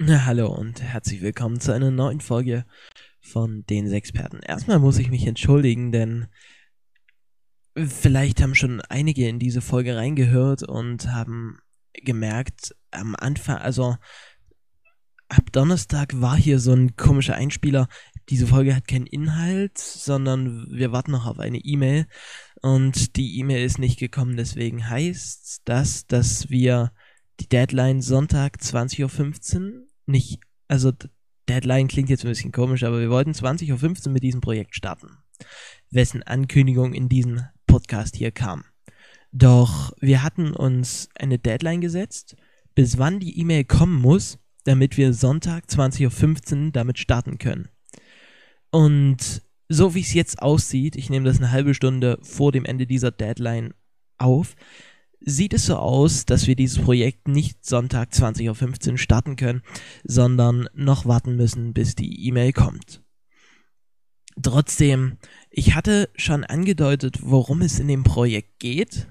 Na, hallo und herzlich willkommen zu einer neuen Folge von den Sexperten. Erstmal muss ich mich entschuldigen, denn vielleicht haben schon einige in diese Folge reingehört und haben gemerkt, am Anfang, also ab Donnerstag war hier so ein komischer Einspieler. Diese Folge hat keinen Inhalt, sondern wir warten noch auf eine E-Mail und die E-Mail ist nicht gekommen, deswegen heißt das, dass wir die Deadline Sonntag 20.15 Uhr nicht, also Deadline klingt jetzt ein bisschen komisch, aber wir wollten 20.15 Uhr mit diesem Projekt starten, wessen Ankündigung in diesem Podcast hier kam. Doch wir hatten uns eine Deadline gesetzt, bis wann die E-Mail kommen muss, damit wir Sonntag 20.15 Uhr damit starten können. Und so wie es jetzt aussieht, ich nehme das eine halbe Stunde vor dem Ende dieser Deadline auf, sieht es so aus, dass wir dieses Projekt nicht Sonntag 20.15 Uhr starten können, sondern noch warten müssen, bis die E-Mail kommt. Trotzdem, ich hatte schon angedeutet, worum es in dem Projekt geht.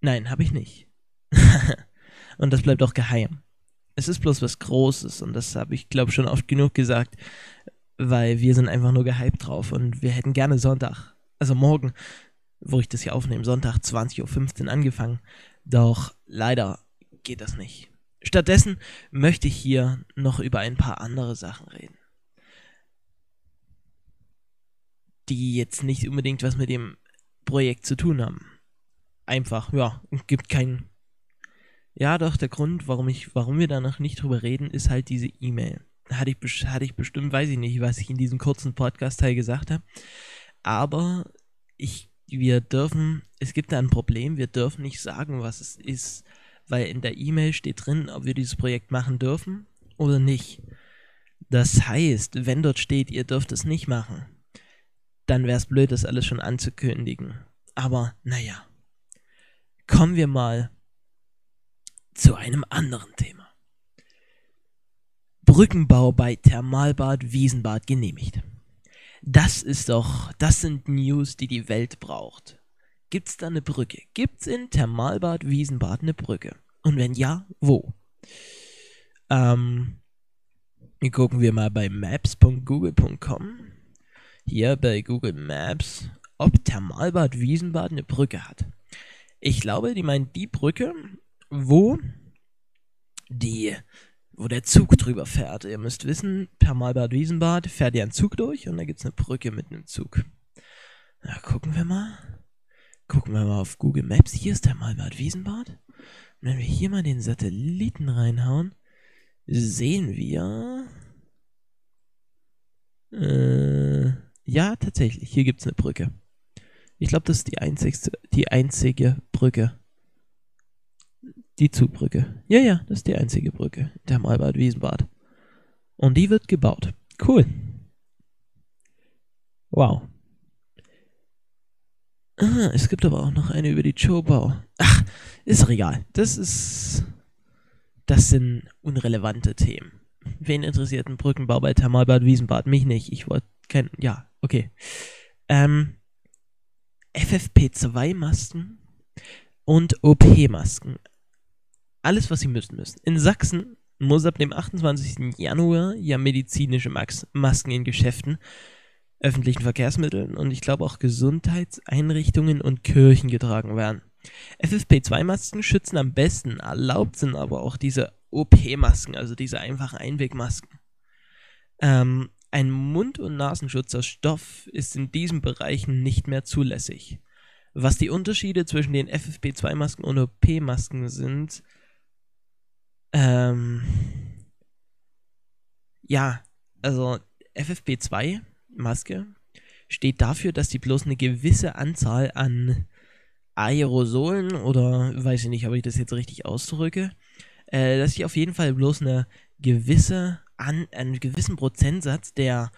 Nein, habe ich nicht. und das bleibt auch geheim. Es ist bloß was Großes und das habe ich, glaube schon oft genug gesagt, weil wir sind einfach nur gehypt drauf und wir hätten gerne Sonntag, also morgen, wo ich das hier aufnehme, Sonntag 20.15 Uhr angefangen. Doch leider geht das nicht. Stattdessen möchte ich hier noch über ein paar andere Sachen reden. Die jetzt nicht unbedingt was mit dem Projekt zu tun haben. Einfach, ja, gibt keinen. Ja, doch, der Grund, warum ich, warum wir da noch nicht drüber reden, ist halt diese E-Mail. Hatte ich, hatte ich bestimmt, weiß ich nicht, was ich in diesem kurzen Podcast-Teil gesagt habe. Aber ich wir dürfen, es gibt da ein Problem, wir dürfen nicht sagen, was es ist, weil in der E-Mail steht drin, ob wir dieses Projekt machen dürfen oder nicht. Das heißt, wenn dort steht, ihr dürft es nicht machen, dann wäre es blöd, das alles schon anzukündigen. Aber naja, kommen wir mal zu einem anderen Thema. Brückenbau bei Thermalbad Wiesenbad genehmigt. Das ist doch, das sind News, die die Welt braucht. Gibt's da eine Brücke? Gibt's in Thermalbad Wiesenbad eine Brücke? Und wenn ja, wo? Ähm, hier gucken wir mal bei maps.google.com. Hier bei Google Maps, ob Thermalbad Wiesenbad eine Brücke hat. Ich glaube, die meint die Brücke, wo die wo der Zug drüber fährt. Ihr müsst wissen, per Malbad Wiesenbad fährt ja ein Zug durch und da gibt es eine Brücke mit einem Zug. Na, gucken wir mal. Gucken wir mal auf Google Maps. Hier ist der Malbad Wiesenbad. Und wenn wir hier mal den Satelliten reinhauen, sehen wir. Äh, ja, tatsächlich. Hier gibt es eine Brücke. Ich glaube, das ist die einzigste, die einzige Brücke. Die Zugbrücke. Ja, ja, das ist die einzige Brücke. Der Malbad Wiesenbad. Und die wird gebaut. Cool. Wow. Ah, es gibt aber auch noch eine über die Chobau. Ach, ist egal. Das ist. Das sind unrelevante Themen. Wen interessiert ein Brückenbau bei Thermalbad Wiesenbad? Mich nicht. Ich wollte kennen. Ja, okay. Ähm, FFP2-Masken und OP-Masken alles, was sie müssen müssen. In Sachsen muss ab dem 28. Januar ja medizinische Max Masken in Geschäften, öffentlichen Verkehrsmitteln und ich glaube auch Gesundheitseinrichtungen und Kirchen getragen werden. FFP2-Masken schützen am besten, erlaubt sind aber auch diese OP-Masken, also diese einfachen Einwegmasken. Ähm, ein Mund- und Nasenschutz aus Stoff ist in diesen Bereichen nicht mehr zulässig. Was die Unterschiede zwischen den FFP2-Masken und OP-Masken sind, ähm, ja, also FFP2 Maske steht dafür, dass die bloß eine gewisse Anzahl an Aerosolen oder weiß ich nicht, ob ich das jetzt richtig ausdrücke, äh, dass sie auf jeden Fall bloß eine gewisse an einen gewissen Prozentsatz, der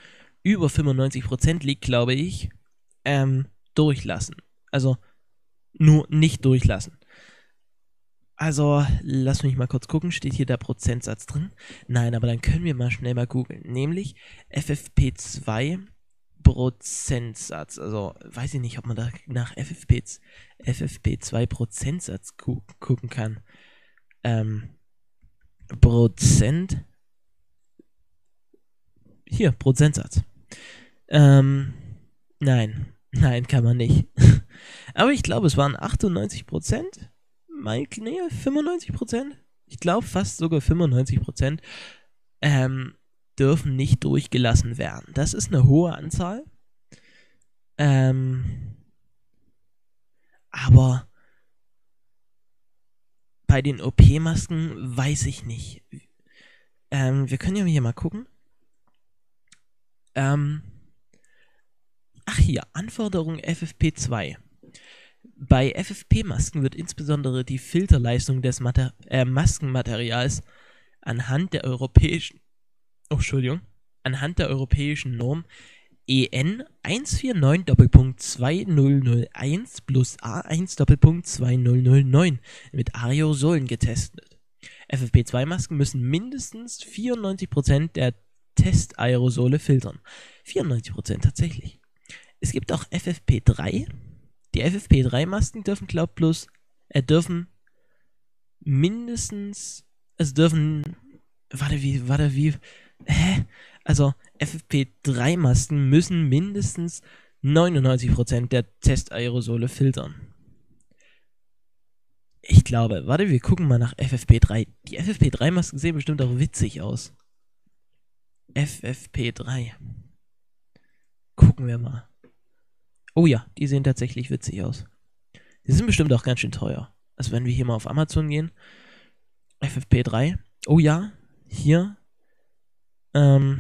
über 95% liegt, glaube ich, ähm, durchlassen. Also nur nicht durchlassen. Also, lass mich mal kurz gucken, steht hier der Prozentsatz drin? Nein, aber dann können wir mal schnell mal googeln. Nämlich FFP2 Prozentsatz. Also, weiß ich nicht, ob man da nach FFP, FFP2 Prozentsatz gu gucken kann. Ähm, Prozent. Hier, Prozentsatz. Ähm, nein, nein, kann man nicht. Aber ich glaube, es waren 98 Prozent. Mike, nee, 95 Prozent. Ich glaube fast sogar 95 Prozent ähm, dürfen nicht durchgelassen werden. Das ist eine hohe Anzahl. Ähm, aber bei den OP-Masken weiß ich nicht. Ähm, wir können ja hier mal gucken. Ähm, ach hier, Anforderung FFP2. Bei FFP-Masken wird insbesondere die Filterleistung des Mater äh, Maskenmaterials anhand der europäischen, oh, Entschuldigung, anhand der europäischen Norm EN 149.2001 plus A1.2009 mit Aerosolen getestet. FFP2-Masken müssen mindestens 94% der Testaerosole filtern. 94% tatsächlich. Es gibt auch FFP3. Die FFP3-Masken dürfen, glaub bloß, äh, dürfen mindestens, es dürfen, warte, wie, warte, wie, hä? Also FFP3-Masken müssen mindestens 99% der Testaerosole filtern. Ich glaube, warte, wir gucken mal nach FFP3. Die FFP3-Masken sehen bestimmt auch witzig aus. FFP3. Gucken wir mal. Oh ja, die sehen tatsächlich witzig aus. Die sind bestimmt auch ganz schön teuer. Also wenn wir hier mal auf Amazon gehen. FFP3. Oh ja, hier ähm,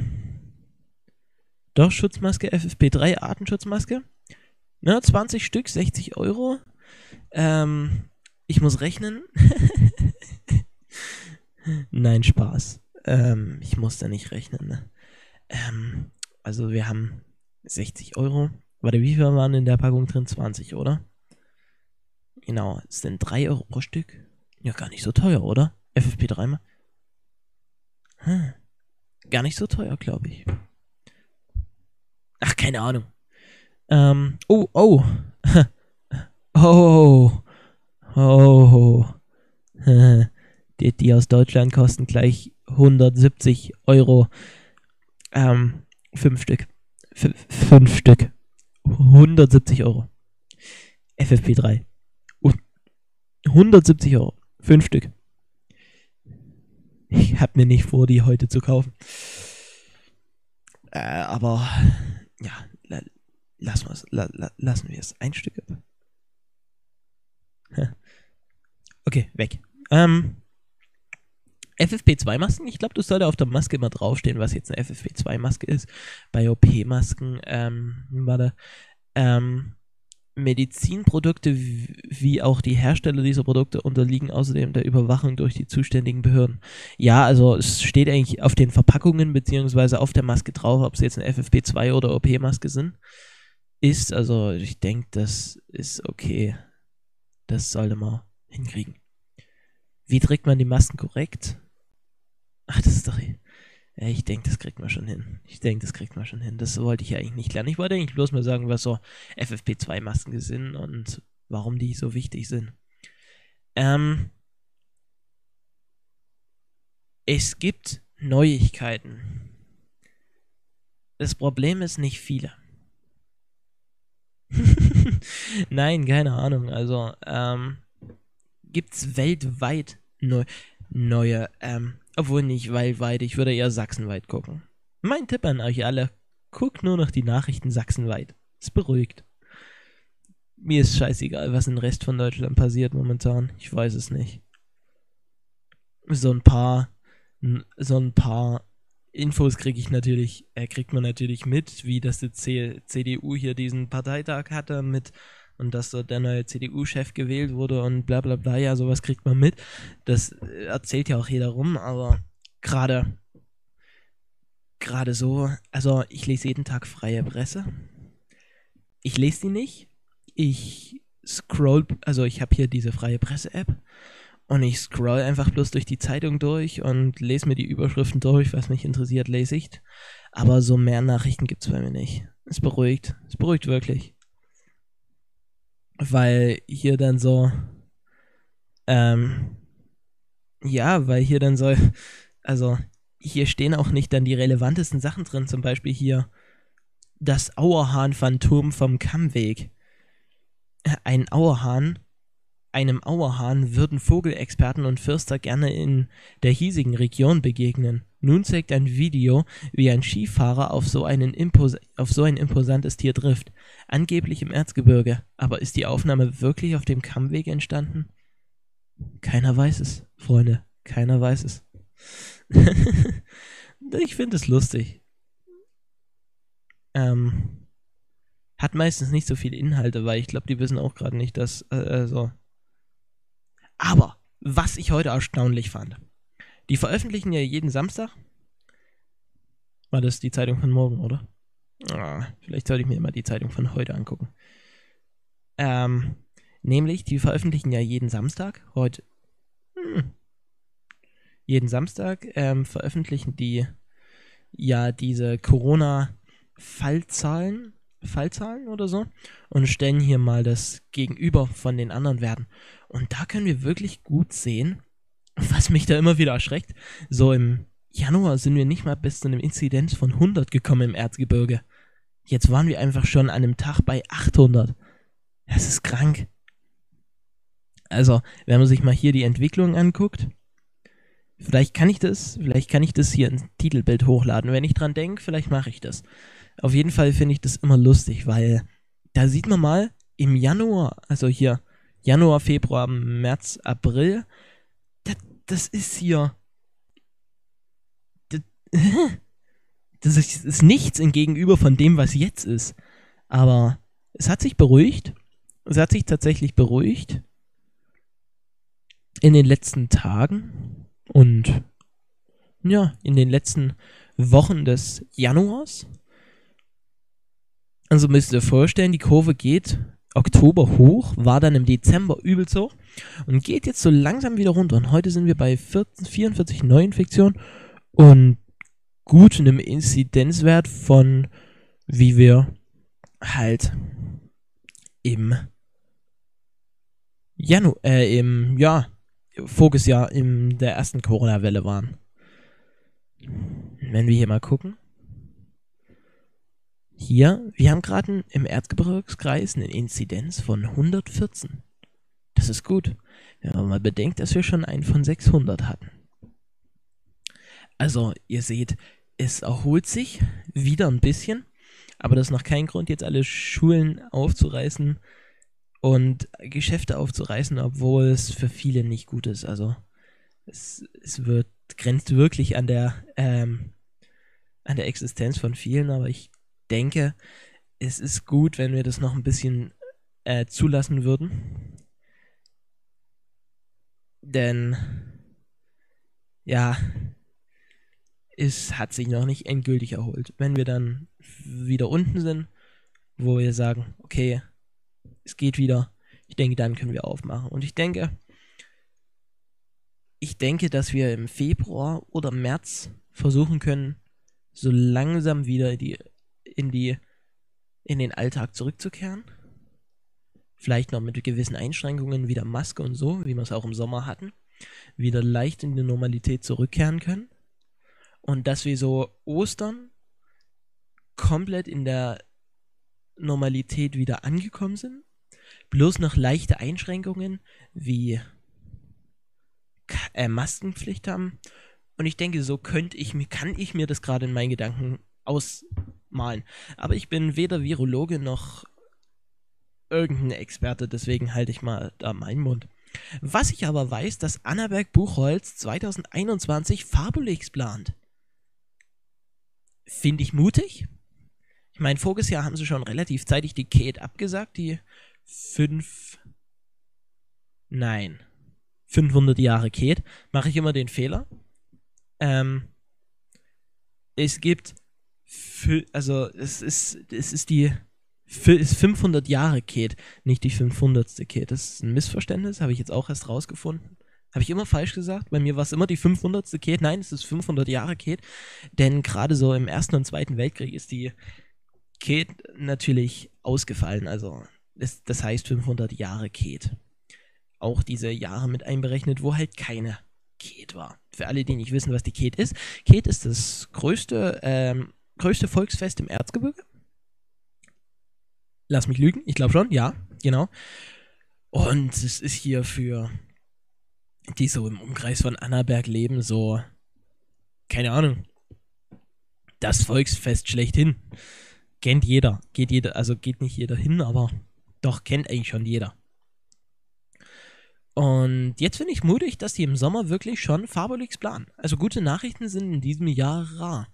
doch, Schutzmaske, FFP3 Artenschutzmaske. Ja, 20 Stück, 60 Euro. Ähm, ich muss rechnen. Nein, Spaß. Ähm, ich muss da nicht rechnen. Ne? Ähm, also wir haben 60 Euro. Warte, wie viel waren in der Packung drin? 20, oder? Genau, es sind 3 Euro pro Stück. Ja, gar nicht so teuer, oder? FFP3 mal. Hm. Gar nicht so teuer, glaube ich. Ach, keine Ahnung. Ähm, oh, oh. oh. Oh. die, die aus Deutschland kosten gleich 170 Euro. Ähm, fünf Stück. F fünf Stück. 170 Euro. FFP3. 170 Euro. Fünf Stück. Ich habe mir nicht vor, die heute zu kaufen. Äh, aber ja, la, lassen, wir's, la, la, lassen wir es. Ein Stück. Okay, weg. Ähm, FFP2-Masken, ich glaube, das sollte auf der Maske immer draufstehen, was jetzt eine FFP2-Maske ist. Bei OP-Masken, ähm, warte, ähm, Medizinprodukte wie auch die Hersteller dieser Produkte unterliegen außerdem der Überwachung durch die zuständigen Behörden. Ja, also es steht eigentlich auf den Verpackungen beziehungsweise auf der Maske drauf, ob es jetzt eine FFP2 oder OP-Maske sind. Ist, also ich denke, das ist okay. Das sollte man hinkriegen. Wie trägt man die Masken korrekt? Ach, das ist doch. Ja, ich denke, das kriegt man schon hin. Ich denke, das kriegt man schon hin. Das wollte ich ja eigentlich nicht lernen. Ich wollte eigentlich bloß mal sagen, was so FFP2-Masken sind und warum die so wichtig sind. Ähm, es gibt Neuigkeiten. Das Problem ist nicht viele. Nein, keine Ahnung. Also, ähm, gibt es weltweit neu, neue ähm, obwohl nicht weltweit, ich würde eher sachsenweit gucken. Mein Tipp an euch alle, guckt nur noch die Nachrichten sachsenweit. Es beruhigt. Mir ist scheißegal, was im Rest von Deutschland passiert momentan. Ich weiß es nicht. So ein paar, so ein paar Infos kriege ich natürlich, äh, kriegt man natürlich mit, wie das die CDU hier diesen Parteitag hatte mit und dass dort der neue CDU-Chef gewählt wurde und bla bla bla, ja, sowas kriegt man mit. Das äh, erzählt ja auch jeder rum, aber gerade gerade so, also ich lese jeden Tag freie Presse. Ich lese die nicht. Ich scroll, also ich habe hier diese freie Presse-App und ich scroll einfach bloß durch die Zeitung durch und lese mir die Überschriften durch, was mich interessiert, lese ich. Aber so mehr Nachrichten gibt es bei mir nicht. Es beruhigt. Es beruhigt wirklich weil hier dann so, ähm, Ja, weil hier dann soll, also hier stehen auch nicht dann die relevantesten Sachen drin, zum Beispiel hier das Auerhahn-Phantom vom Kammweg. Ein Auerhahn, einem Auerhahn würden Vogelexperten und Förster gerne in der hiesigen Region begegnen. Nun zeigt ein Video, wie ein Skifahrer auf so, auf so ein imposantes Tier trifft. Angeblich im Erzgebirge. Aber ist die Aufnahme wirklich auf dem Kammweg entstanden? Keiner weiß es, Freunde. Keiner weiß es. ich finde es lustig. Ähm, hat meistens nicht so viele Inhalte, weil ich glaube, die wissen auch gerade nicht, dass äh, so. Aber was ich heute erstaunlich fand, die veröffentlichen ja jeden Samstag. War das die Zeitung von morgen, oder? Ah, vielleicht sollte ich mir immer die Zeitung von heute angucken. Ähm, nämlich, die veröffentlichen ja jeden Samstag. Heute. Hm, jeden Samstag ähm, veröffentlichen die ja diese Corona-Fallzahlen, Fallzahlen oder so und stellen hier mal das Gegenüber von den anderen Werten. Und da können wir wirklich gut sehen, was mich da immer wieder erschreckt. So im Januar sind wir nicht mal bis zu einem Inzidenz von 100 gekommen im Erzgebirge. Jetzt waren wir einfach schon an einem Tag bei 800. Das ist krank. Also, wenn man sich mal hier die Entwicklung anguckt, Vielleicht kann ich das, vielleicht kann ich das hier ins Titelbild hochladen. Wenn ich dran denke, vielleicht mache ich das. Auf jeden Fall finde ich das immer lustig, weil da sieht man mal im Januar, also hier Januar, Februar, März, April, das, das ist hier. Das, das ist, ist nichts im Gegenüber von dem, was jetzt ist. Aber es hat sich beruhigt. Es hat sich tatsächlich beruhigt in den letzten Tagen. Und ja, in den letzten Wochen des Januars. Also müsst ihr euch vorstellen, die Kurve geht Oktober hoch, war dann im Dezember übelst hoch und geht jetzt so langsam wieder runter. Und heute sind wir bei 14, 44 Neuinfektionen und gut einem Inzidenzwert von, wie wir halt im Januar, äh, im, ja, Fokus ja in der ersten Corona-Welle waren. Wenn wir hier mal gucken. Hier, wir haben gerade im Erzgebirgskreis eine Inzidenz von 114. Das ist gut, wenn man mal bedenkt, dass wir schon einen von 600 hatten. Also, ihr seht, es erholt sich wieder ein bisschen, aber das ist noch kein Grund, jetzt alle Schulen aufzureißen und Geschäfte aufzureißen, obwohl es für viele nicht gut ist. Also es, es wird, grenzt wirklich an der, ähm, an der Existenz von vielen, aber ich denke, es ist gut, wenn wir das noch ein bisschen äh, zulassen würden. Denn ja, es hat sich noch nicht endgültig erholt. Wenn wir dann wieder unten sind, wo wir sagen, okay, es geht wieder. Ich denke, dann können wir aufmachen. Und ich denke, ich denke, dass wir im Februar oder März versuchen können, so langsam wieder die, in die in den Alltag zurückzukehren. Vielleicht noch mit gewissen Einschränkungen, wieder Maske und so, wie wir es auch im Sommer hatten. Wieder leicht in die Normalität zurückkehren können. Und dass wir so Ostern komplett in der Normalität wieder angekommen sind bloß noch leichte Einschränkungen wie äh, Maskenpflicht haben. Und ich denke, so könnte ich mir, kann ich mir das gerade in meinen Gedanken ausmalen. Aber ich bin weder Virologe noch irgendein Experte, deswegen halte ich mal da meinen Mund. Was ich aber weiß, dass Annaberg Buchholz 2021 Fabulix plant. Finde ich mutig. Ich meine, voriges Jahr haben sie schon relativ zeitig die Kate abgesagt, die fünf, nein, 500 Jahre geht, mache ich immer den Fehler. Ähm, es gibt, also es ist, es ist die ist 500 Jahre geht, nicht die 500. Kate. Das ist ein Missverständnis, habe ich jetzt auch erst rausgefunden. Habe ich immer falsch gesagt? Bei mir war es immer die 500. Kate. Nein, es ist 500 Jahre Kate. Denn gerade so im Ersten und Zweiten Weltkrieg ist die Kate natürlich ausgefallen. Also das, das heißt 500 Jahre Ket. Auch diese Jahre mit einberechnet, wo halt keine Ket war. Für alle, die nicht wissen, was die Ket ist. Ket ist das größte, ähm, größte Volksfest im Erzgebirge. Lass mich lügen, ich glaube schon, ja, genau. Und es ist hier für die so im Umkreis von Annaberg leben, so, keine Ahnung, das Volksfest schlechthin. Kennt jeder. Geht jeder, also geht nicht jeder hin, aber doch kennt eigentlich schon jeder. Und jetzt finde ich mutig, dass die im Sommer wirklich schon Fabulix planen. Also gute Nachrichten sind in diesem Jahr rar.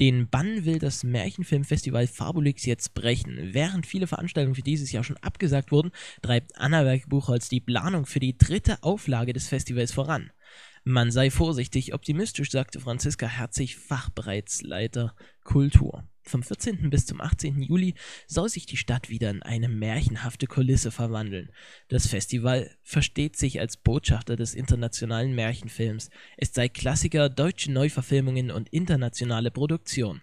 Den Bann will das Märchenfilmfestival Fabulix jetzt brechen. Während viele Veranstaltungen für dieses Jahr schon abgesagt wurden, treibt Annaberg Buchholz die Planung für die dritte Auflage des Festivals voran. Man sei vorsichtig optimistisch, sagte Franziska Herzig, Fachbereichsleiter Kultur. Vom 14. bis zum 18. Juli soll sich die Stadt wieder in eine märchenhafte Kulisse verwandeln. Das Festival versteht sich als Botschafter des internationalen Märchenfilms. Es zeigt Klassiker, deutsche Neuverfilmungen und internationale Produktion.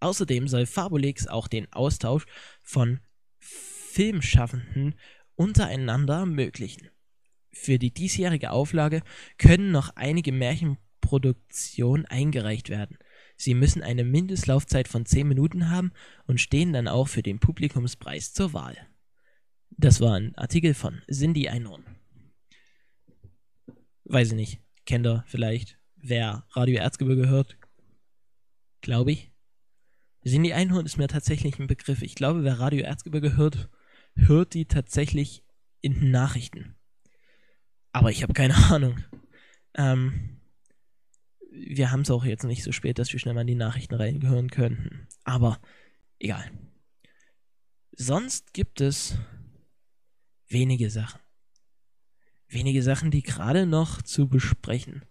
Außerdem soll Fabulix auch den Austausch von Filmschaffenden untereinander ermöglichen. Für die diesjährige Auflage können noch einige Märchenproduktionen eingereicht werden. Sie müssen eine Mindestlaufzeit von 10 Minuten haben und stehen dann auch für den Publikumspreis zur Wahl. Das war ein Artikel von Cindy Einhorn. Weiß ich nicht. Kennt ihr vielleicht, wer Radio Erzgebirge hört? Glaube ich. Cindy Einhorn ist mir tatsächlich ein Begriff. Ich glaube, wer Radio Erzgebirge hört, hört die tatsächlich in Nachrichten. Aber ich habe keine Ahnung. Ähm, wir haben es auch jetzt nicht so spät, dass wir schnell mal in die Nachrichten reingehören könnten. Aber egal. Sonst gibt es wenige Sachen. Wenige Sachen, die gerade noch zu besprechen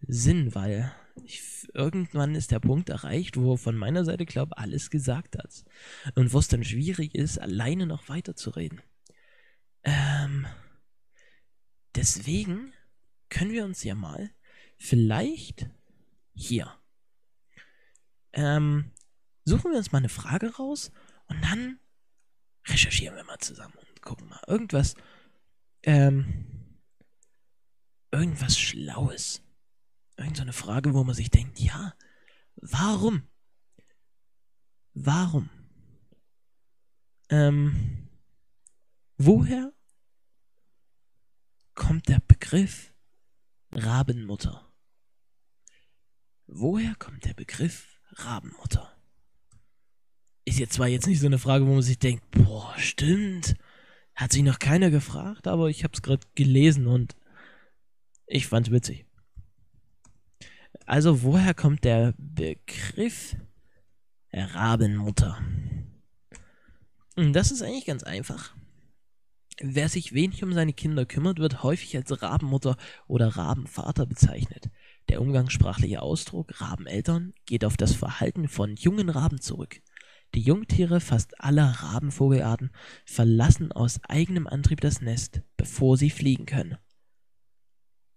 sind, weil ich, irgendwann ist der Punkt erreicht, wo von meiner Seite, glaube alles gesagt hat. Und wo es dann schwierig ist, alleine noch weiterzureden. Ähm, Deswegen können wir uns ja mal vielleicht hier ähm, suchen wir uns mal eine Frage raus und dann recherchieren wir mal zusammen und gucken mal irgendwas ähm, irgendwas Schlaues. Irgend so eine Frage, wo man sich denkt, ja, warum? Warum? Ähm, woher kommt der Begriff Rabenmutter? Woher kommt der Begriff Rabenmutter? Ist jetzt zwar jetzt nicht so eine Frage, wo man sich denkt, boah, stimmt, hat sich noch keiner gefragt, aber ich habe es gerade gelesen und ich fand's witzig. Also, woher kommt der Begriff Rabenmutter? Das ist eigentlich ganz einfach. Wer sich wenig um seine Kinder kümmert, wird häufig als Rabenmutter oder Rabenvater bezeichnet. Der umgangssprachliche Ausdruck Rabeneltern geht auf das Verhalten von jungen Raben zurück. Die Jungtiere fast aller Rabenvogelarten verlassen aus eigenem Antrieb das Nest, bevor sie fliegen können.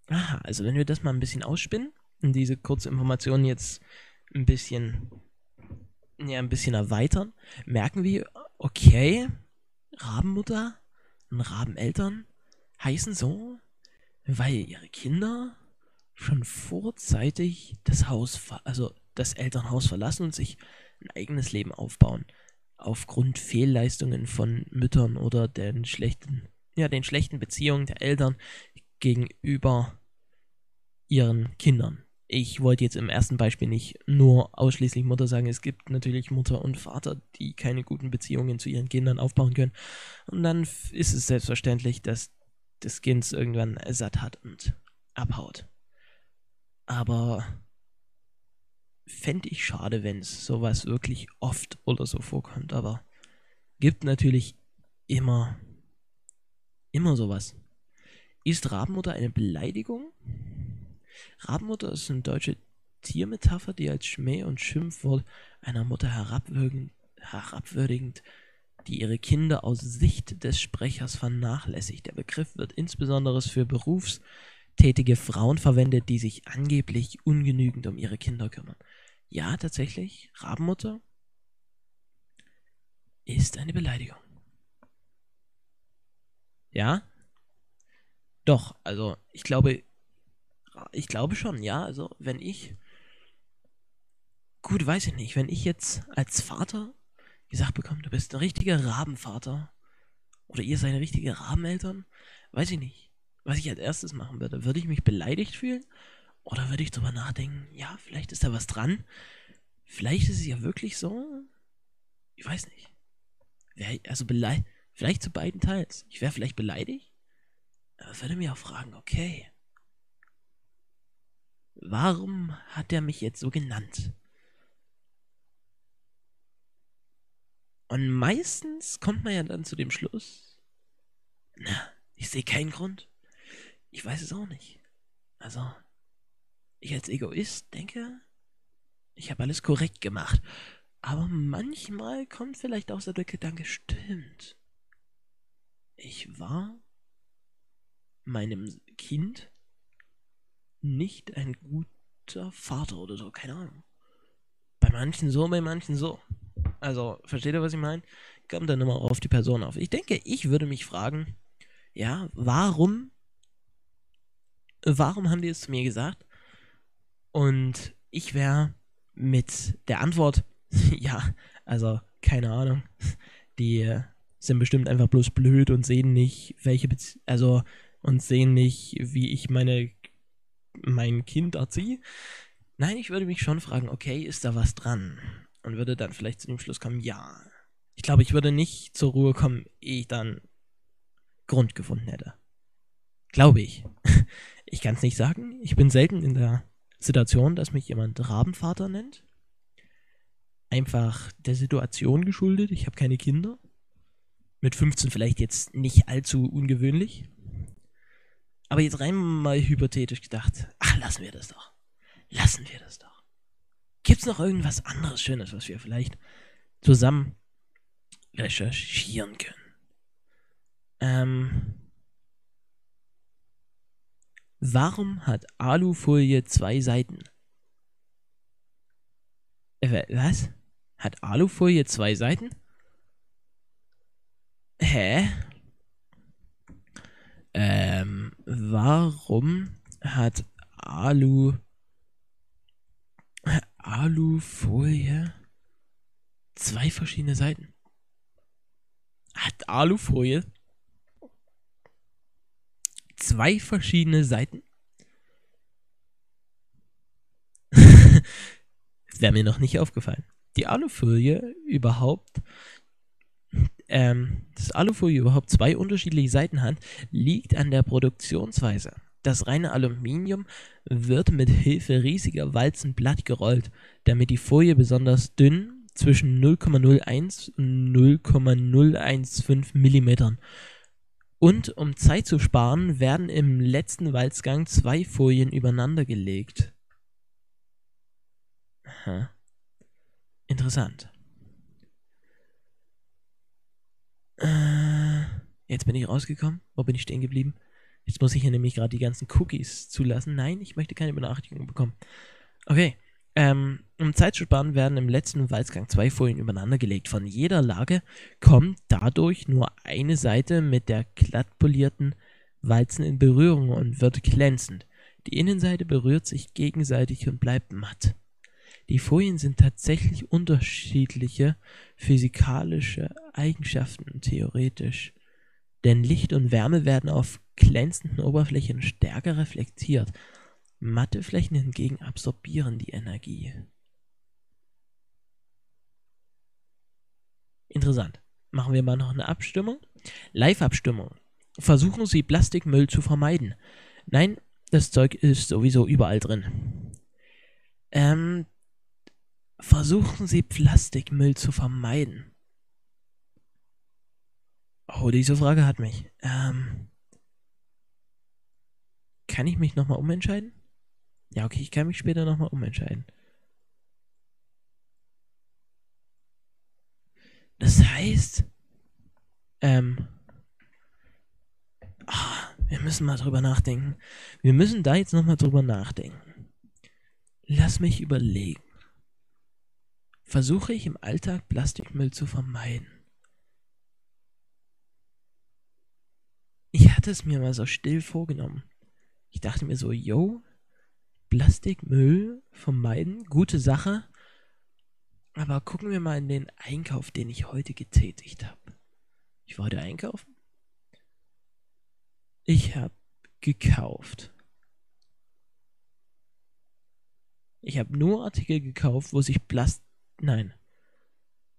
Aha, also wenn wir das mal ein bisschen ausspinnen und diese kurze Information jetzt ein bisschen, ja, ein bisschen erweitern, merken wir, okay, Rabenmutter und Rabeneltern heißen so, weil ihre Kinder schon vorzeitig das Haus, also das Elternhaus verlassen und sich ein eigenes Leben aufbauen. Aufgrund Fehlleistungen von Müttern oder den schlechten, ja, den schlechten Beziehungen der Eltern gegenüber ihren Kindern. Ich wollte jetzt im ersten Beispiel nicht nur ausschließlich Mutter sagen. Es gibt natürlich Mutter und Vater, die keine guten Beziehungen zu ihren Kindern aufbauen können. Und dann ist es selbstverständlich, dass das Kind irgendwann satt hat und abhaut. Aber fände ich schade, wenn es sowas wirklich oft oder so vorkommt. Aber gibt natürlich immer, immer sowas. Ist Rabenmutter eine Beleidigung? Rabenmutter ist eine deutsche Tiermetapher, die als Schmäh und Schimpfwort einer Mutter herabwürdigend, herabwürdigend die ihre Kinder aus Sicht des Sprechers vernachlässigt. Der Begriff wird insbesondere für berufstätige Frauen verwendet, die sich angeblich ungenügend um ihre Kinder kümmern. Ja, tatsächlich, Rabenmutter ist eine Beleidigung. Ja? Doch, also ich glaube, ich glaube schon, ja. Also, wenn ich. Gut, weiß ich nicht. Wenn ich jetzt als Vater gesagt bekomme, du bist ein richtiger Rabenvater. Oder ihr seid richtige Rabeneltern. Weiß ich nicht. Was ich als erstes machen würde. Würde ich mich beleidigt fühlen? Oder würde ich drüber nachdenken, ja, vielleicht ist da was dran. Vielleicht ist es ja wirklich so. Ich weiß nicht. Also vielleicht zu beiden Teils. Ich wäre vielleicht beleidigt. Aber würde mir auch fragen, okay. Warum hat er mich jetzt so genannt? Und meistens kommt man ja dann zu dem Schluss, na, ich sehe keinen Grund. Ich weiß es auch nicht. Also, ich als Egoist denke, ich habe alles korrekt gemacht. Aber manchmal kommt vielleicht auch so der Gedanke, stimmt. Ich war meinem Kind nicht ein guter Vater oder so, keine Ahnung. Bei manchen so, bei manchen so. Also, versteht ihr, was ich meine? Kommt dann immer auf die Person auf. Ich denke, ich würde mich fragen, ja, warum, warum haben die es zu mir gesagt? Und ich wäre mit der Antwort, ja, also, keine Ahnung, die sind bestimmt einfach bloß blöd und sehen nicht, welche, Bezie also, und sehen nicht, wie ich meine, mein Kind erziehe. Nein, ich würde mich schon fragen, okay, ist da was dran? Und würde dann vielleicht zu dem Schluss kommen, ja. Ich glaube, ich würde nicht zur Ruhe kommen, ehe ich dann Grund gefunden hätte. Glaube ich. Ich kann es nicht sagen. Ich bin selten in der Situation, dass mich jemand Rabenvater nennt. Einfach der Situation geschuldet. Ich habe keine Kinder. Mit 15 vielleicht jetzt nicht allzu ungewöhnlich. Aber jetzt rein mal hypothetisch gedacht. Ach, lassen wir das doch. Lassen wir das doch. Gibt es noch irgendwas anderes Schönes, was wir vielleicht zusammen recherchieren können? Ähm, warum hat Alufolie zwei Seiten? Äh, was? Hat Alufolie zwei Seiten? Hä? Ähm, warum hat Alu Alufolie. Zwei verschiedene Seiten. Hat Alufolie zwei verschiedene Seiten? Wäre mir noch nicht aufgefallen. Die Alufolie überhaupt, ähm, dass Alufolie überhaupt zwei unterschiedliche Seiten hat, liegt an der Produktionsweise. Das reine Aluminium wird mit Hilfe riesiger Walzen blattgerollt, damit die Folie besonders dünn zwischen 0,01 und 0,015 mm. Und um Zeit zu sparen, werden im letzten Walzgang zwei Folien übereinander gelegt. Aha. Interessant. Äh, jetzt bin ich rausgekommen. Wo bin ich stehen geblieben? Jetzt muss ich hier nämlich gerade die ganzen Cookies zulassen. Nein, ich möchte keine Benachrichtigung bekommen. Okay. Ähm, um Zeit zu sparen, werden im letzten Walzgang zwei Folien übereinander gelegt. Von jeder Lage kommt dadurch nur eine Seite mit der glatt polierten Walzen in Berührung und wird glänzend. Die Innenseite berührt sich gegenseitig und bleibt matt. Die Folien sind tatsächlich unterschiedliche physikalische Eigenschaften theoretisch, denn Licht und Wärme werden auf glänzenden Oberflächen stärker reflektiert. Matte Flächen hingegen absorbieren die Energie. Interessant. Machen wir mal noch eine Abstimmung. Live-Abstimmung. Versuchen Sie Plastikmüll zu vermeiden. Nein, das Zeug ist sowieso überall drin. Ähm, versuchen Sie Plastikmüll zu vermeiden. Oh, diese Frage hat mich. Ähm, kann ich mich nochmal umentscheiden? Ja, okay, ich kann mich später nochmal umentscheiden. Das heißt, ähm, oh, wir müssen mal drüber nachdenken. Wir müssen da jetzt nochmal drüber nachdenken. Lass mich überlegen. Versuche ich im Alltag Plastikmüll zu vermeiden? Ich hatte es mir mal so still vorgenommen. Ich dachte mir so, yo, Plastikmüll vermeiden, gute Sache. Aber gucken wir mal in den Einkauf, den ich heute getätigt habe. Ich heute einkaufen. Ich habe gekauft. Ich habe nur Artikel gekauft, wo sich Plast... Nein.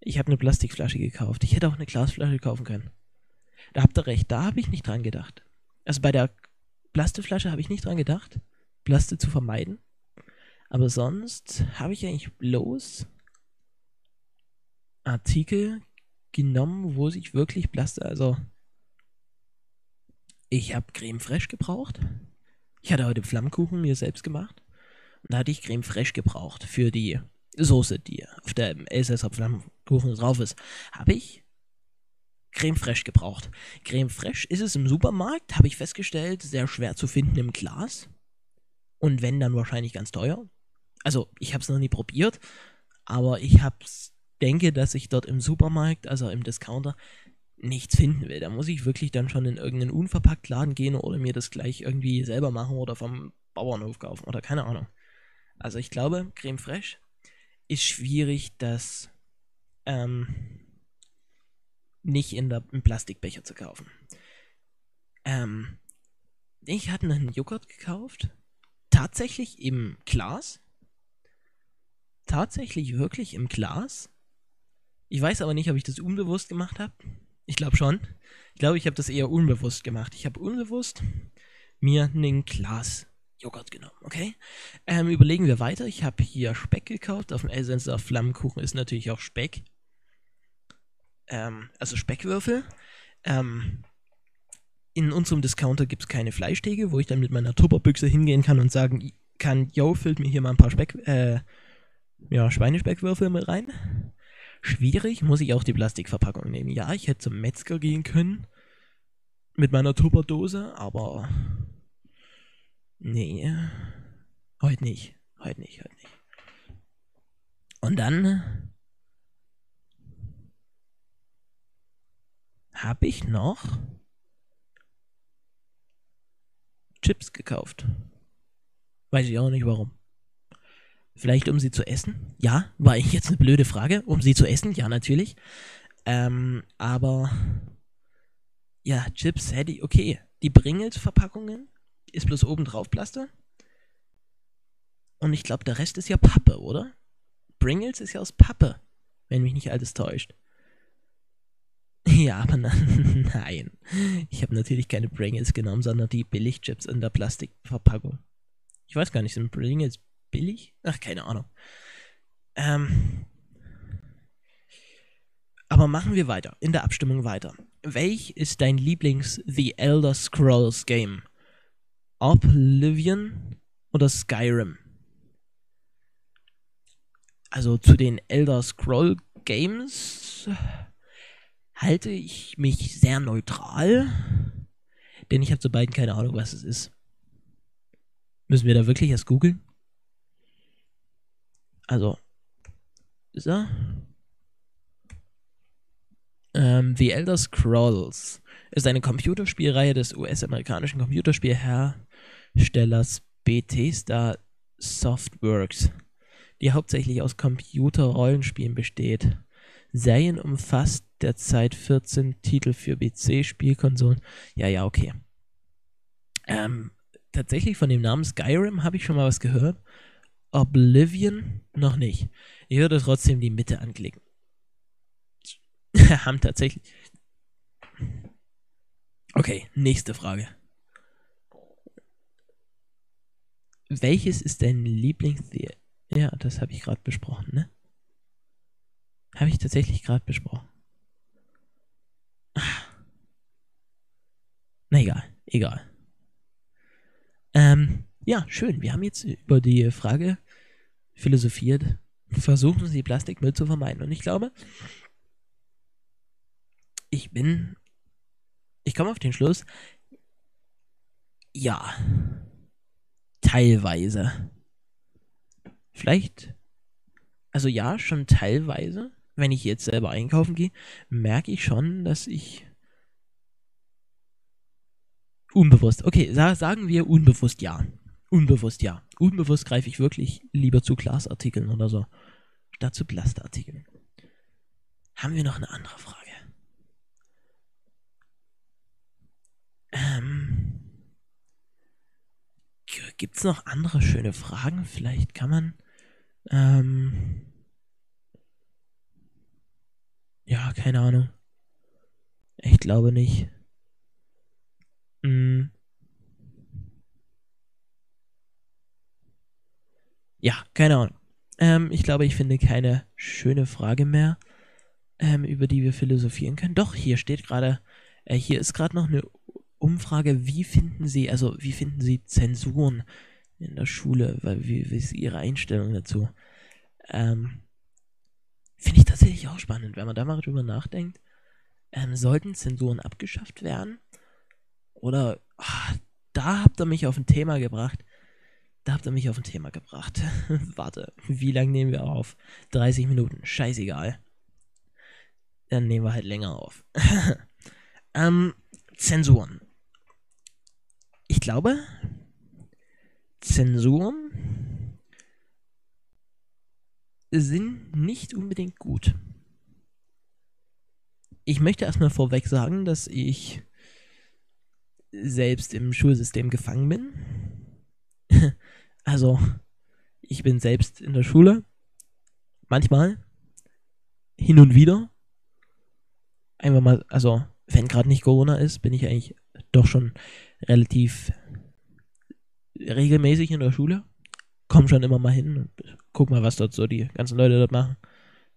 Ich habe eine Plastikflasche gekauft. Ich hätte auch eine Glasflasche kaufen können. Da habt ihr recht, da habe ich nicht dran gedacht. Also bei der Plastikflasche habe ich nicht dran gedacht, Plaste zu vermeiden. Aber sonst habe ich eigentlich bloß Artikel genommen, wo sich wirklich Plaste, also ich habe Creme Fraiche gebraucht. Ich hatte heute Flammkuchen mir selbst gemacht. Und da hatte ich Creme Fraiche gebraucht für die Soße, die auf der Elsässer Flammkuchen drauf ist. Habe ich Creme Fraiche gebraucht. Creme Fraiche ist es im Supermarkt, habe ich festgestellt, sehr schwer zu finden im Glas. Und wenn, dann wahrscheinlich ganz teuer. Also, ich habe es noch nie probiert, aber ich hab's, denke, dass ich dort im Supermarkt, also im Discounter, nichts finden will. Da muss ich wirklich dann schon in irgendeinen Unverpacktladen gehen oder mir das gleich irgendwie selber machen oder vom Bauernhof kaufen oder keine Ahnung. Also ich glaube, Creme Fraiche ist schwierig, das ähm, nicht in der, im Plastikbecher zu kaufen. Ähm, ich hatte einen Joghurt gekauft, tatsächlich im Glas. Tatsächlich wirklich im Glas. Ich weiß aber nicht, ob ich das unbewusst gemacht habe. Ich glaube schon. Ich glaube, ich habe das eher unbewusst gemacht. Ich habe unbewusst mir ein Glas Joghurt genommen, okay? Ähm, überlegen wir weiter. Ich habe hier Speck gekauft. Auf dem Elsenser Flammkuchen ist natürlich auch Speck. Ähm, also Speckwürfel. Ähm, in unserem Discounter gibt es keine Fleischtheke, wo ich dann mit meiner Tupperbüchse hingehen kann und sagen kann, yo, füllt mir hier mal ein paar Speck, äh, ja, Schweinespeckwürfel mit rein. Schwierig, muss ich auch die Plastikverpackung nehmen. Ja, ich hätte zum Metzger gehen können mit meiner Tupperdose, aber nee, heute nicht, heute nicht, heute nicht. Und dann habe ich noch Chips gekauft. Weiß ich auch nicht warum. Vielleicht um sie zu essen? Ja, war eigentlich jetzt eine blöde Frage. Um sie zu essen? Ja, natürlich. Ähm, aber ja, Chips hätte ich, okay. Die Pringles-Verpackungen ist bloß oben drauf Plaster. Und ich glaube, der Rest ist ja Pappe, oder? Pringles ist ja aus Pappe, wenn mich nicht alles täuscht. Ja, aber nein. Ich habe natürlich keine Pringles genommen, sondern die Billigchips in der Plastikverpackung. Ich weiß gar nicht, sind Pringles billig? Ach, keine Ahnung. Ähm, aber machen wir weiter, in der Abstimmung weiter. Welch ist dein Lieblings-The Elder Scrolls Game? Oblivion oder Skyrim? Also zu den Elder Scroll Games halte ich mich sehr neutral, denn ich habe zu beiden keine Ahnung, was es ist. Müssen wir da wirklich erst googeln? Also, ist er? Ähm, The Elder Scrolls ist eine Computerspielreihe des US-amerikanischen Computerspielherstellers Bethesda Softworks, die hauptsächlich aus Computerrollenspielen besteht. Serien umfasst derzeit 14 Titel für PC, Spielkonsolen. Ja, ja, okay. Ähm, tatsächlich von dem Namen Skyrim habe ich schon mal was gehört. Oblivion noch nicht. Ich würde trotzdem die Mitte anklicken. Haben tatsächlich. Okay, nächste Frage. Welches ist dein Lieblings... Ja, das habe ich gerade besprochen, ne? Habe ich tatsächlich gerade besprochen. Na egal, egal. Ähm, ja, schön. Wir haben jetzt über die Frage philosophiert. Versuchen Sie Plastikmüll zu vermeiden. Und ich glaube, ich bin. Ich komme auf den Schluss. Ja. Teilweise. Vielleicht. Also ja, schon teilweise. Wenn ich jetzt selber einkaufen gehe, merke ich schon, dass ich. Unbewusst. Okay, sa sagen wir unbewusst ja. unbewusst ja. Unbewusst greife ich wirklich lieber zu Glasartikeln oder so, statt zu Plastartikeln. Haben wir noch eine andere Frage? Ähm, Gibt es noch andere schöne Fragen? Vielleicht kann man. Ähm, ja, keine Ahnung. Ich glaube nicht. Hm. Ja, keine Ahnung. Ähm, ich glaube, ich finde keine schöne Frage mehr, ähm, über die wir philosophieren können. Doch, hier steht gerade, äh, hier ist gerade noch eine Umfrage, wie finden Sie, also wie finden Sie Zensuren in der Schule? Wie, wie ist Ihre Einstellung dazu? Ähm, Finde ich tatsächlich auch spannend, wenn man da mal drüber nachdenkt. Ähm, sollten Zensuren abgeschafft werden? Oder ach, da habt ihr mich auf ein Thema gebracht. Da habt ihr mich auf ein Thema gebracht. Warte, wie lange nehmen wir auf? 30 Minuten, scheißegal. Dann nehmen wir halt länger auf. ähm, Zensuren. Ich glaube, Zensuren sind nicht unbedingt gut. Ich möchte erstmal vorweg sagen, dass ich selbst im Schulsystem gefangen bin. also, ich bin selbst in der Schule. Manchmal. Hin und wieder. Einfach mal, also, wenn gerade nicht Corona ist, bin ich eigentlich doch schon relativ regelmäßig in der Schule. Komm schon immer mal hin und guck mal, was dort so die ganzen Leute dort machen.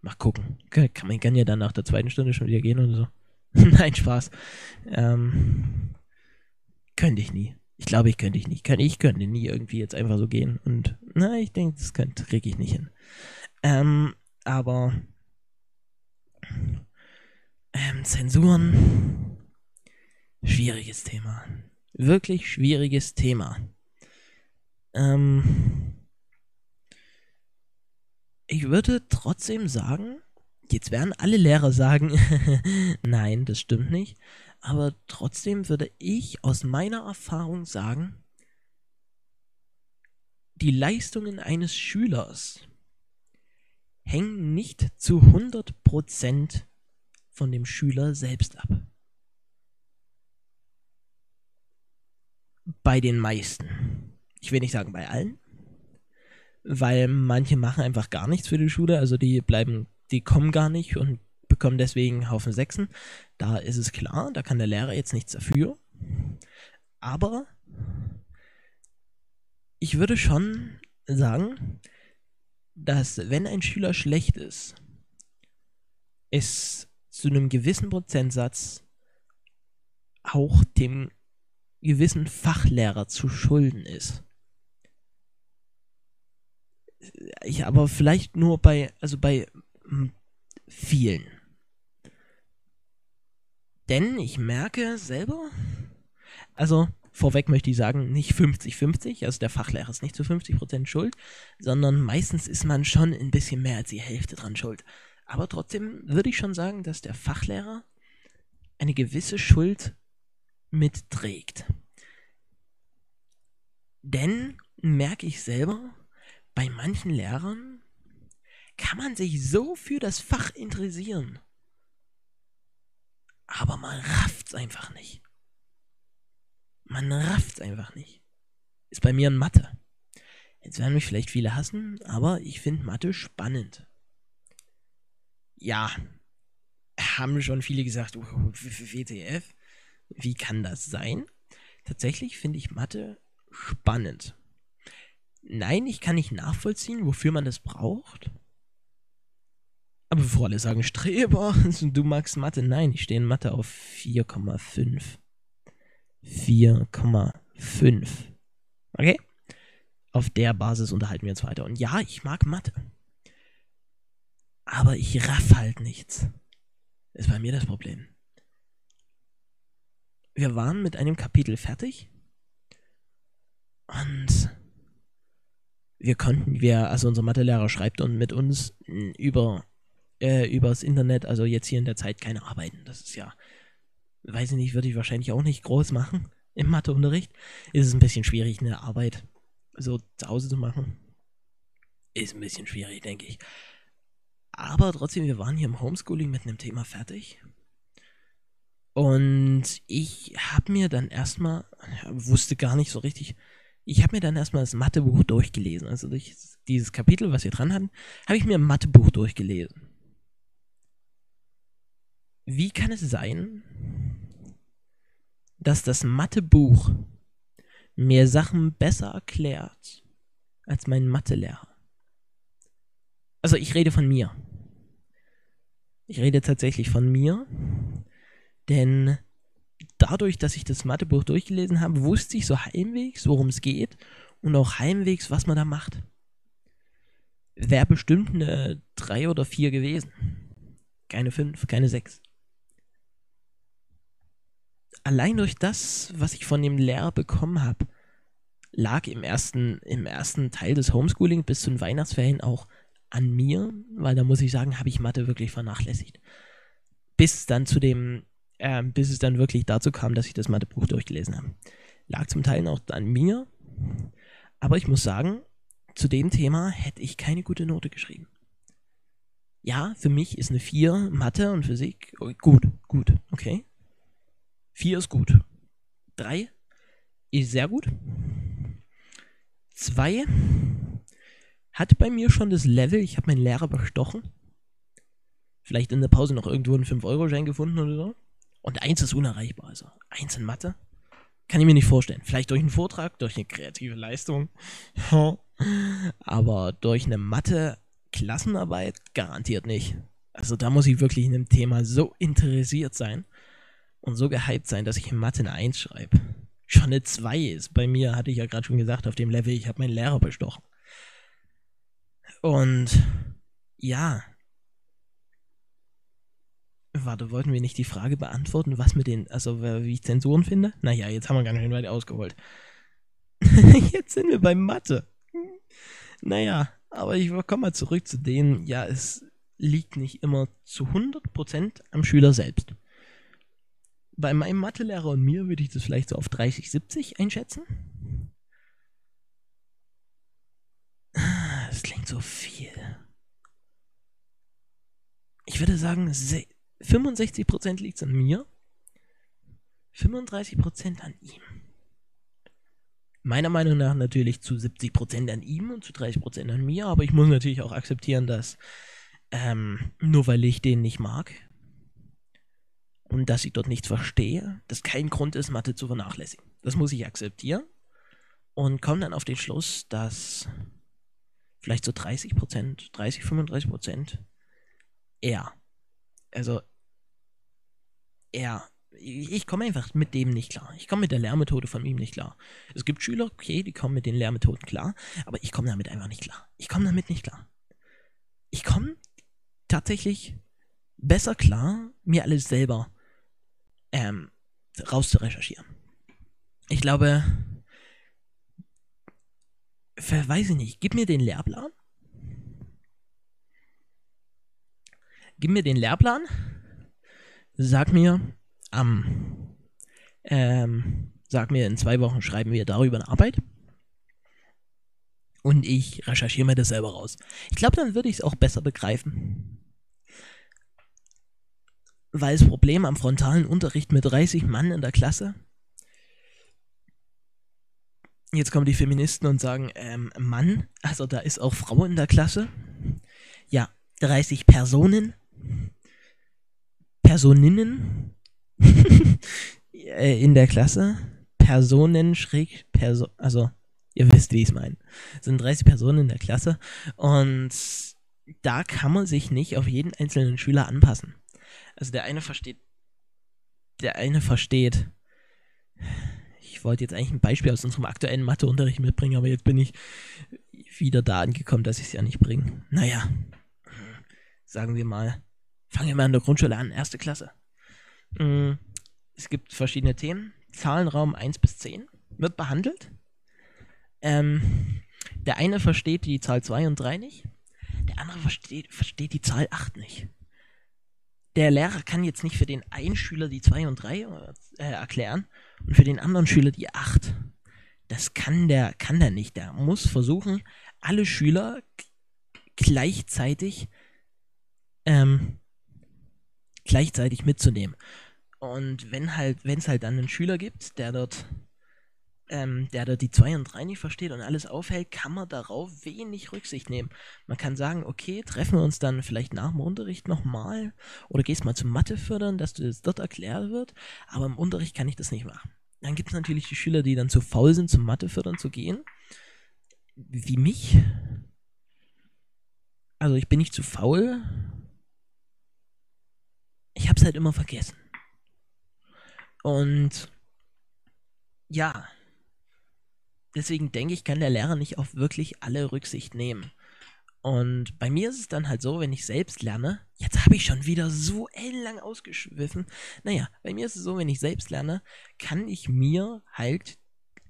Mal gucken. Kann, man kann ja dann nach der zweiten Stunde schon wieder gehen und so. Nein, Spaß. Ähm, könnte ich nie. Ich glaube, ich könnte ich nicht. Ich könnte nie irgendwie jetzt einfach so gehen. Und na, ich denke, das könnte, kriege ich nicht hin. Ähm, aber ähm, Zensuren, schwieriges Thema. Wirklich schwieriges Thema. Ähm, ich würde trotzdem sagen, jetzt werden alle Lehrer sagen, nein, das stimmt nicht, aber trotzdem würde ich aus meiner Erfahrung sagen, die Leistungen eines Schülers hängen nicht zu 100% von dem Schüler selbst ab. Bei den meisten. Ich will nicht sagen bei allen, weil manche machen einfach gar nichts für die Schule, also die bleiben, die kommen gar nicht und bekommen deswegen einen Haufen Sechsen. Da ist es klar, da kann der Lehrer jetzt nichts dafür. Aber ich würde schon sagen, dass wenn ein Schüler schlecht ist, es zu einem gewissen Prozentsatz auch dem gewissen Fachlehrer zu schulden ist. Ich aber vielleicht nur bei, also bei hm, vielen. Denn ich merke selber, also vorweg möchte ich sagen, nicht 50-50, also der Fachlehrer ist nicht zu 50% schuld, sondern meistens ist man schon ein bisschen mehr als die Hälfte dran schuld. Aber trotzdem würde ich schon sagen, dass der Fachlehrer eine gewisse Schuld mitträgt. Denn merke ich selber, bei manchen Lehrern kann man sich so für das Fach interessieren. Aber man rafft's einfach nicht. Man rafft's einfach nicht. Ist bei mir in Mathe. Jetzt werden mich vielleicht viele hassen, aber ich finde Mathe spannend ja, haben schon viele gesagt, oh, WTF, wie kann das sein? Tatsächlich finde ich Mathe spannend. Nein, ich kann nicht nachvollziehen, wofür man das braucht. Aber bevor alle sagen, Streber, du magst Mathe, nein, ich stehe in Mathe auf 4,5. 4,5. Okay? Auf der Basis unterhalten wir uns weiter. Und ja, ich mag Mathe aber ich raff halt nichts. Ist bei mir das Problem. Wir waren mit einem Kapitel fertig und wir konnten, wir, also unser Mathelehrer schreibt und mit uns über äh, übers Internet, also jetzt hier in der Zeit keine Arbeiten. Das ist ja, weiß ich nicht, würde ich wahrscheinlich auch nicht groß machen im Matheunterricht. Ist es ein bisschen schwierig, eine Arbeit so zu Hause zu machen, ist ein bisschen schwierig, denke ich. Aber trotzdem, wir waren hier im Homeschooling mit einem Thema fertig. Und ich habe mir dann erstmal, wusste gar nicht so richtig, ich habe mir dann erstmal das Mathebuch durchgelesen. Also durch dieses Kapitel, was wir dran hatten, habe ich mir ein Mathebuch durchgelesen. Wie kann es sein, dass das Mathebuch mir Sachen besser erklärt als mein Mathelehrer? Also ich rede von mir. Ich rede tatsächlich von mir, denn dadurch, dass ich das Mathebuch durchgelesen habe, wusste ich so heimwegs, worum es geht und auch heimwegs, was man da macht. Wäre bestimmt eine 3 oder 4 gewesen. Keine 5, keine 6 allein durch das, was ich von dem Lehrer bekommen habe, lag im ersten, im ersten Teil des Homeschooling bis zu den Weihnachtsferien auch an mir, weil da muss ich sagen, habe ich Mathe wirklich vernachlässigt. Bis dann zu dem, äh, bis es dann wirklich dazu kam, dass ich das Mathebuch durchgelesen habe. Lag zum Teil auch an mir, aber ich muss sagen, zu dem Thema hätte ich keine gute Note geschrieben. Ja, für mich ist eine 4 Mathe und Physik gut, gut, okay. 4 ist gut. 3 ist sehr gut. 2 hat bei mir schon das Level, ich habe meinen Lehrer bestochen. Vielleicht in der Pause noch irgendwo einen 5-Euro-Schein gefunden oder so. Und 1 ist unerreichbar. Also 1 in Mathe. Kann ich mir nicht vorstellen. Vielleicht durch einen Vortrag, durch eine kreative Leistung. Aber durch eine Mathe-Klassenarbeit garantiert nicht. Also da muss ich wirklich in dem Thema so interessiert sein und so gehypt sein, dass ich in Mathe eine 1 schreibe. Schon eine 2 ist. Bei mir, hatte ich ja gerade schon gesagt, auf dem Level, ich habe meinen Lehrer bestochen. Und ja. Warte, wollten wir nicht die Frage beantworten, was mit den, also wie ich Zensuren finde? Naja, jetzt haben wir ganz schön weit ausgeholt. jetzt sind wir bei Mathe. Naja, aber ich komme mal zurück zu denen, ja, es liegt nicht immer zu 100% am Schüler selbst bei meinem Mathelehrer und mir würde ich das vielleicht so auf 30, 70 einschätzen. Das klingt so viel. Ich würde sagen, 65% liegt an mir, 35% an ihm. Meiner Meinung nach natürlich zu 70% an ihm und zu 30% an mir, aber ich muss natürlich auch akzeptieren, dass ähm, nur weil ich den nicht mag, und dass ich dort nichts verstehe, das kein Grund ist, Mathe zu vernachlässigen. Das muss ich akzeptieren und komme dann auf den Schluss, dass vielleicht so 30 Prozent, 30, 35 Prozent er, also er, ich komme einfach mit dem nicht klar. Ich komme mit der Lehrmethode von ihm nicht klar. Es gibt Schüler, okay, die kommen mit den Lehrmethoden klar, aber ich komme damit einfach nicht klar. Ich komme damit nicht klar. Ich komme tatsächlich besser klar, mir alles selber ähm, rauszurecherchieren. Ich glaube, weiß ich nicht, gib mir den Lehrplan. Gib mir den Lehrplan. Sag mir am, ähm, sag mir in zwei Wochen schreiben wir darüber eine Arbeit. Und ich recherchiere mir das selber raus. Ich glaube, dann würde ich es auch besser begreifen weil das Problem am frontalen Unterricht mit 30 Mann in der Klasse. Jetzt kommen die Feministen und sagen, ähm, Mann, also da ist auch Frau in der Klasse. Ja, 30 Personen. Personinnen äh, in der Klasse. Personen schräg, Perso also ihr wisst, wie ich es meine. Es sind 30 Personen in der Klasse und da kann man sich nicht auf jeden einzelnen Schüler anpassen. Also der eine versteht, der eine versteht, ich wollte jetzt eigentlich ein Beispiel aus unserem aktuellen Matheunterricht mitbringen, aber jetzt bin ich wieder da angekommen, dass ich es ja nicht bringe. Naja, sagen wir mal, fangen wir mal in der Grundschule an, erste Klasse. Mm, es gibt verschiedene Themen. Zahlenraum 1 bis 10 wird behandelt. Ähm, der eine versteht die Zahl 2 und 3 nicht. Der andere versteht, versteht die Zahl 8 nicht der Lehrer kann jetzt nicht für den einen Schüler die 2 und 3 äh, erklären und für den anderen Schüler die 8. Das kann der, kann der nicht. Der muss versuchen, alle Schüler gleichzeitig, ähm, gleichzeitig mitzunehmen. Und wenn halt, wenn es halt dann einen Schüler gibt, der dort ähm, der da die 2 und 3 nicht versteht und alles aufhält, kann man darauf wenig Rücksicht nehmen. Man kann sagen, okay, treffen wir uns dann vielleicht nach dem Unterricht nochmal oder gehst mal zum Mathe fördern, dass das dort erklärt wird, aber im Unterricht kann ich das nicht machen. Dann gibt es natürlich die Schüler, die dann zu faul sind, zum Mathe fördern zu gehen, wie mich. Also ich bin nicht zu faul. Ich hab's halt immer vergessen. Und ja, deswegen denke ich, kann der Lehrer nicht auf wirklich alle Rücksicht nehmen. Und bei mir ist es dann halt so, wenn ich selbst lerne, jetzt habe ich schon wieder so ellenlang ausgeschwiffen. Naja, bei mir ist es so, wenn ich selbst lerne, kann ich mir halt,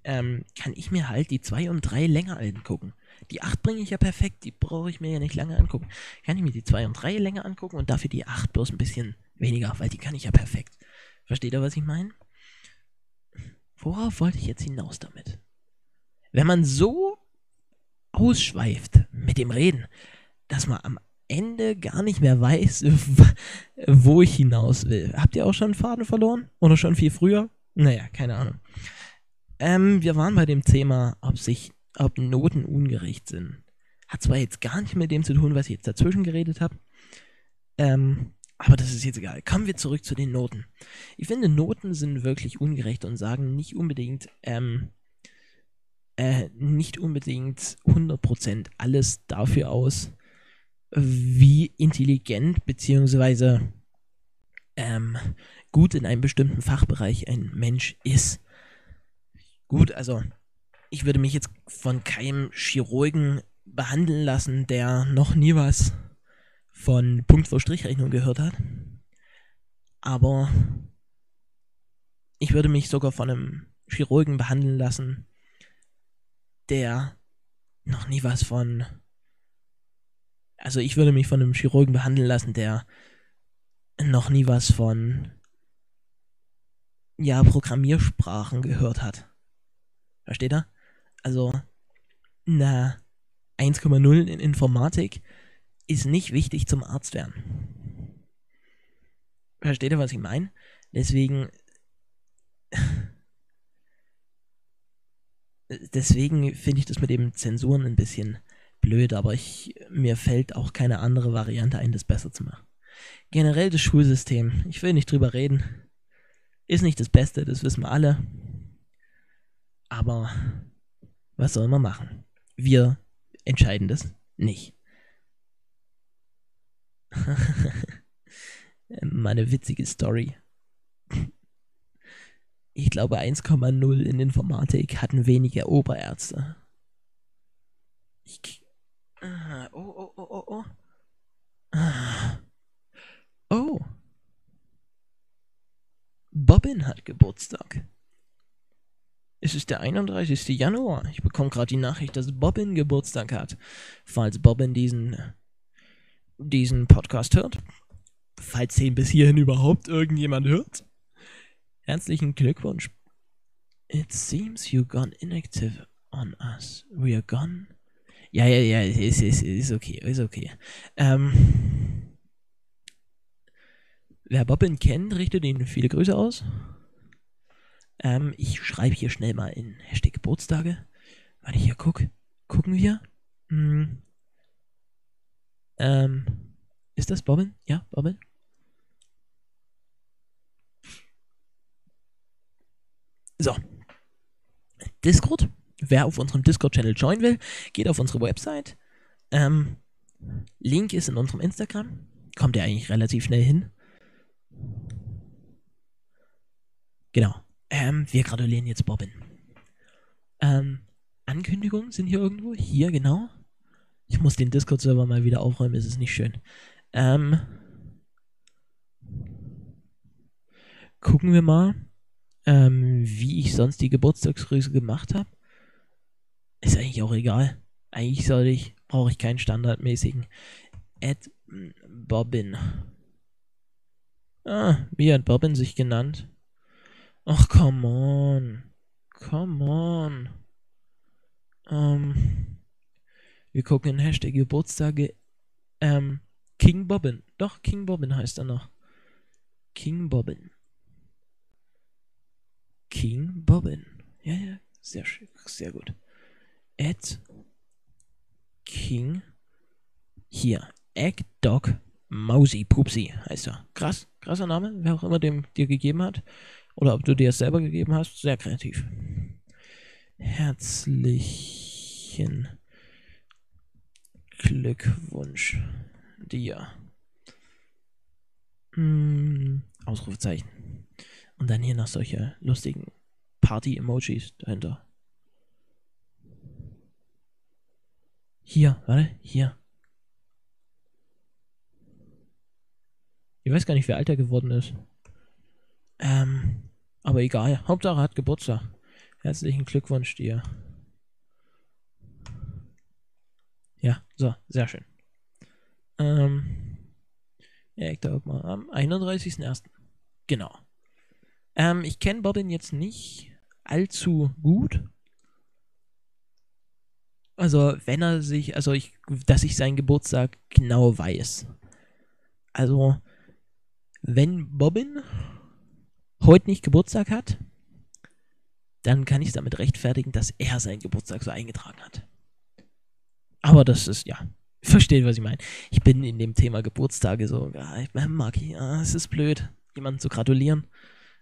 ähm, kann ich mir halt die 2 und 3 länger angucken. Die 8 bringe ich ja perfekt, die brauche ich mir ja nicht lange angucken. Kann ich mir die 2 und 3 länger angucken und dafür die 8 bloß ein bisschen weniger, weil die kann ich ja perfekt. Versteht ihr, was ich meine? Worauf wollte ich jetzt hinaus damit? wenn man so ausschweift mit dem Reden, dass man am Ende gar nicht mehr weiß, wo ich hinaus will. Habt ihr auch schon Faden verloren? Oder schon viel früher? Naja, keine Ahnung. Ähm, wir waren bei dem Thema, ob sich, ob Noten ungerecht sind. Hat zwar jetzt gar nicht mit dem zu tun, was ich jetzt dazwischen geredet habe. Ähm, aber das ist jetzt egal. Kommen wir zurück zu den Noten. Ich finde, Noten sind wirklich ungerecht und sagen nicht unbedingt, ähm, äh, nicht unbedingt 100% alles dafür aus, wie intelligent bzw. Ähm, gut in einem bestimmten Fachbereich ein Mensch ist. Gut, also ich würde mich jetzt von keinem Chirurgen behandeln lassen, der noch nie was von Punkt vor Strichrechnung gehört hat. Aber ich würde mich sogar von einem Chirurgen behandeln lassen, der noch nie was von. Also ich würde mich von einem Chirurgen behandeln lassen, der noch nie was von ja, Programmiersprachen gehört hat. Versteht er? Also, na, 1,0 in Informatik ist nicht wichtig zum Arzt werden. Versteht ihr, was ich meine? Deswegen deswegen finde ich das mit dem Zensuren ein bisschen blöd, aber ich, mir fällt auch keine andere Variante ein, das besser zu machen. Generell das Schulsystem, ich will nicht drüber reden, ist nicht das Beste, das wissen wir alle. Aber was soll man machen? Wir entscheiden das nicht. Meine witzige Story ich glaube 1,0 in Informatik hatten weniger Oberärzte. Ich, ah, oh, oh, oh, oh, oh. Ah. Oh. Bobbin hat Geburtstag. Es ist der 31. Januar. Ich bekomme gerade die Nachricht, dass Bobbin Geburtstag hat. Falls Bobbin diesen, diesen Podcast hört. Falls den bis hierhin überhaupt irgendjemand hört. Herzlichen Glückwunsch. It seems you gone inactive on us. We are gone. Ja, ja, ja, ist, ist, ist okay, ist okay. Ähm, wer Bobbin kennt, richtet Ihnen viele Grüße aus. Ähm, ich schreibe hier schnell mal in Hashtag Geburtstage. Warte, hier guck. Gucken wir. Hm. Ähm, ist das Bobbin? Ja, Bobbin? So. Discord. Wer auf unserem Discord-Channel joinen will, geht auf unsere Website. Ähm, Link ist in unserem Instagram. Kommt ihr eigentlich relativ schnell hin. Genau. Ähm, wir gratulieren jetzt Bobbin. Ähm, Ankündigungen sind hier irgendwo. Hier, genau. Ich muss den Discord-Server mal wieder aufräumen, es ist nicht schön. Ähm, gucken wir mal ähm, wie ich sonst die Geburtstagsgrüße gemacht habe. Ist eigentlich auch egal. Eigentlich soll ich, brauche ich keinen standardmäßigen. Ed Bobbin. Ah, wie hat Bobbin sich genannt? Ach, come on. Come on. Ähm, wir gucken in Hashtag Geburtstage. Ähm, King Bobbin. Doch, King Bobbin heißt er noch. King Bobbin. King Bobbin. Ja, ja, sehr schön, sehr gut. At King. Hier, Egg Dog Mausi Pupsi heißt er. Krass, krasser Name, wer auch immer dem dir gegeben hat. Oder ob du dir es selber gegeben hast, sehr kreativ. Herzlichen Glückwunsch dir. Hm, Ausrufezeichen. Und dann hier noch solche lustigen Party-Emojis dahinter. Hier, warte, hier. Ich weiß gar nicht, wie alt er geworden ist. Ähm, aber egal. Hauptsache hat Geburtstag. Herzlichen Glückwunsch dir. Ja, so, sehr schön. Ähm, ja, ich glaube mal am 31.01. Genau. Ähm, ich kenne Bobbin jetzt nicht allzu gut. Also, wenn er sich, also ich, dass ich seinen Geburtstag genau weiß. Also, wenn Bobbin heute nicht Geburtstag hat, dann kann ich es damit rechtfertigen, dass er seinen Geburtstag so eingetragen hat. Aber das ist, ja, versteht, was ich meine. Ich bin in dem Thema Geburtstage so, ja, ich mag ich, ja, es ist blöd, jemanden zu gratulieren.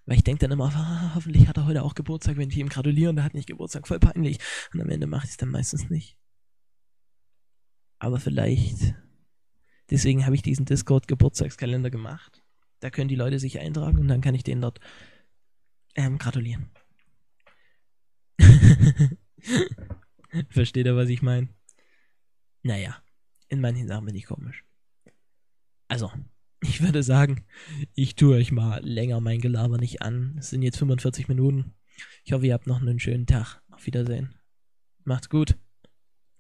Weil ich denke dann immer, ah, hoffentlich hat er heute auch Geburtstag, wenn ich ihm gratuliere und er hat nicht Geburtstag, voll peinlich. Und am Ende mache ich es dann meistens nicht. Aber vielleicht, deswegen habe ich diesen Discord-Geburtstagskalender gemacht. Da können die Leute sich eintragen und dann kann ich denen dort ähm, gratulieren. Versteht ihr, was ich meine? Naja, in manchen Sachen bin ich komisch. Also, ich würde sagen, ich tue euch mal länger mein Gelaber nicht an. Es sind jetzt 45 Minuten. Ich hoffe, ihr habt noch einen schönen Tag. Auf Wiedersehen. Macht's gut.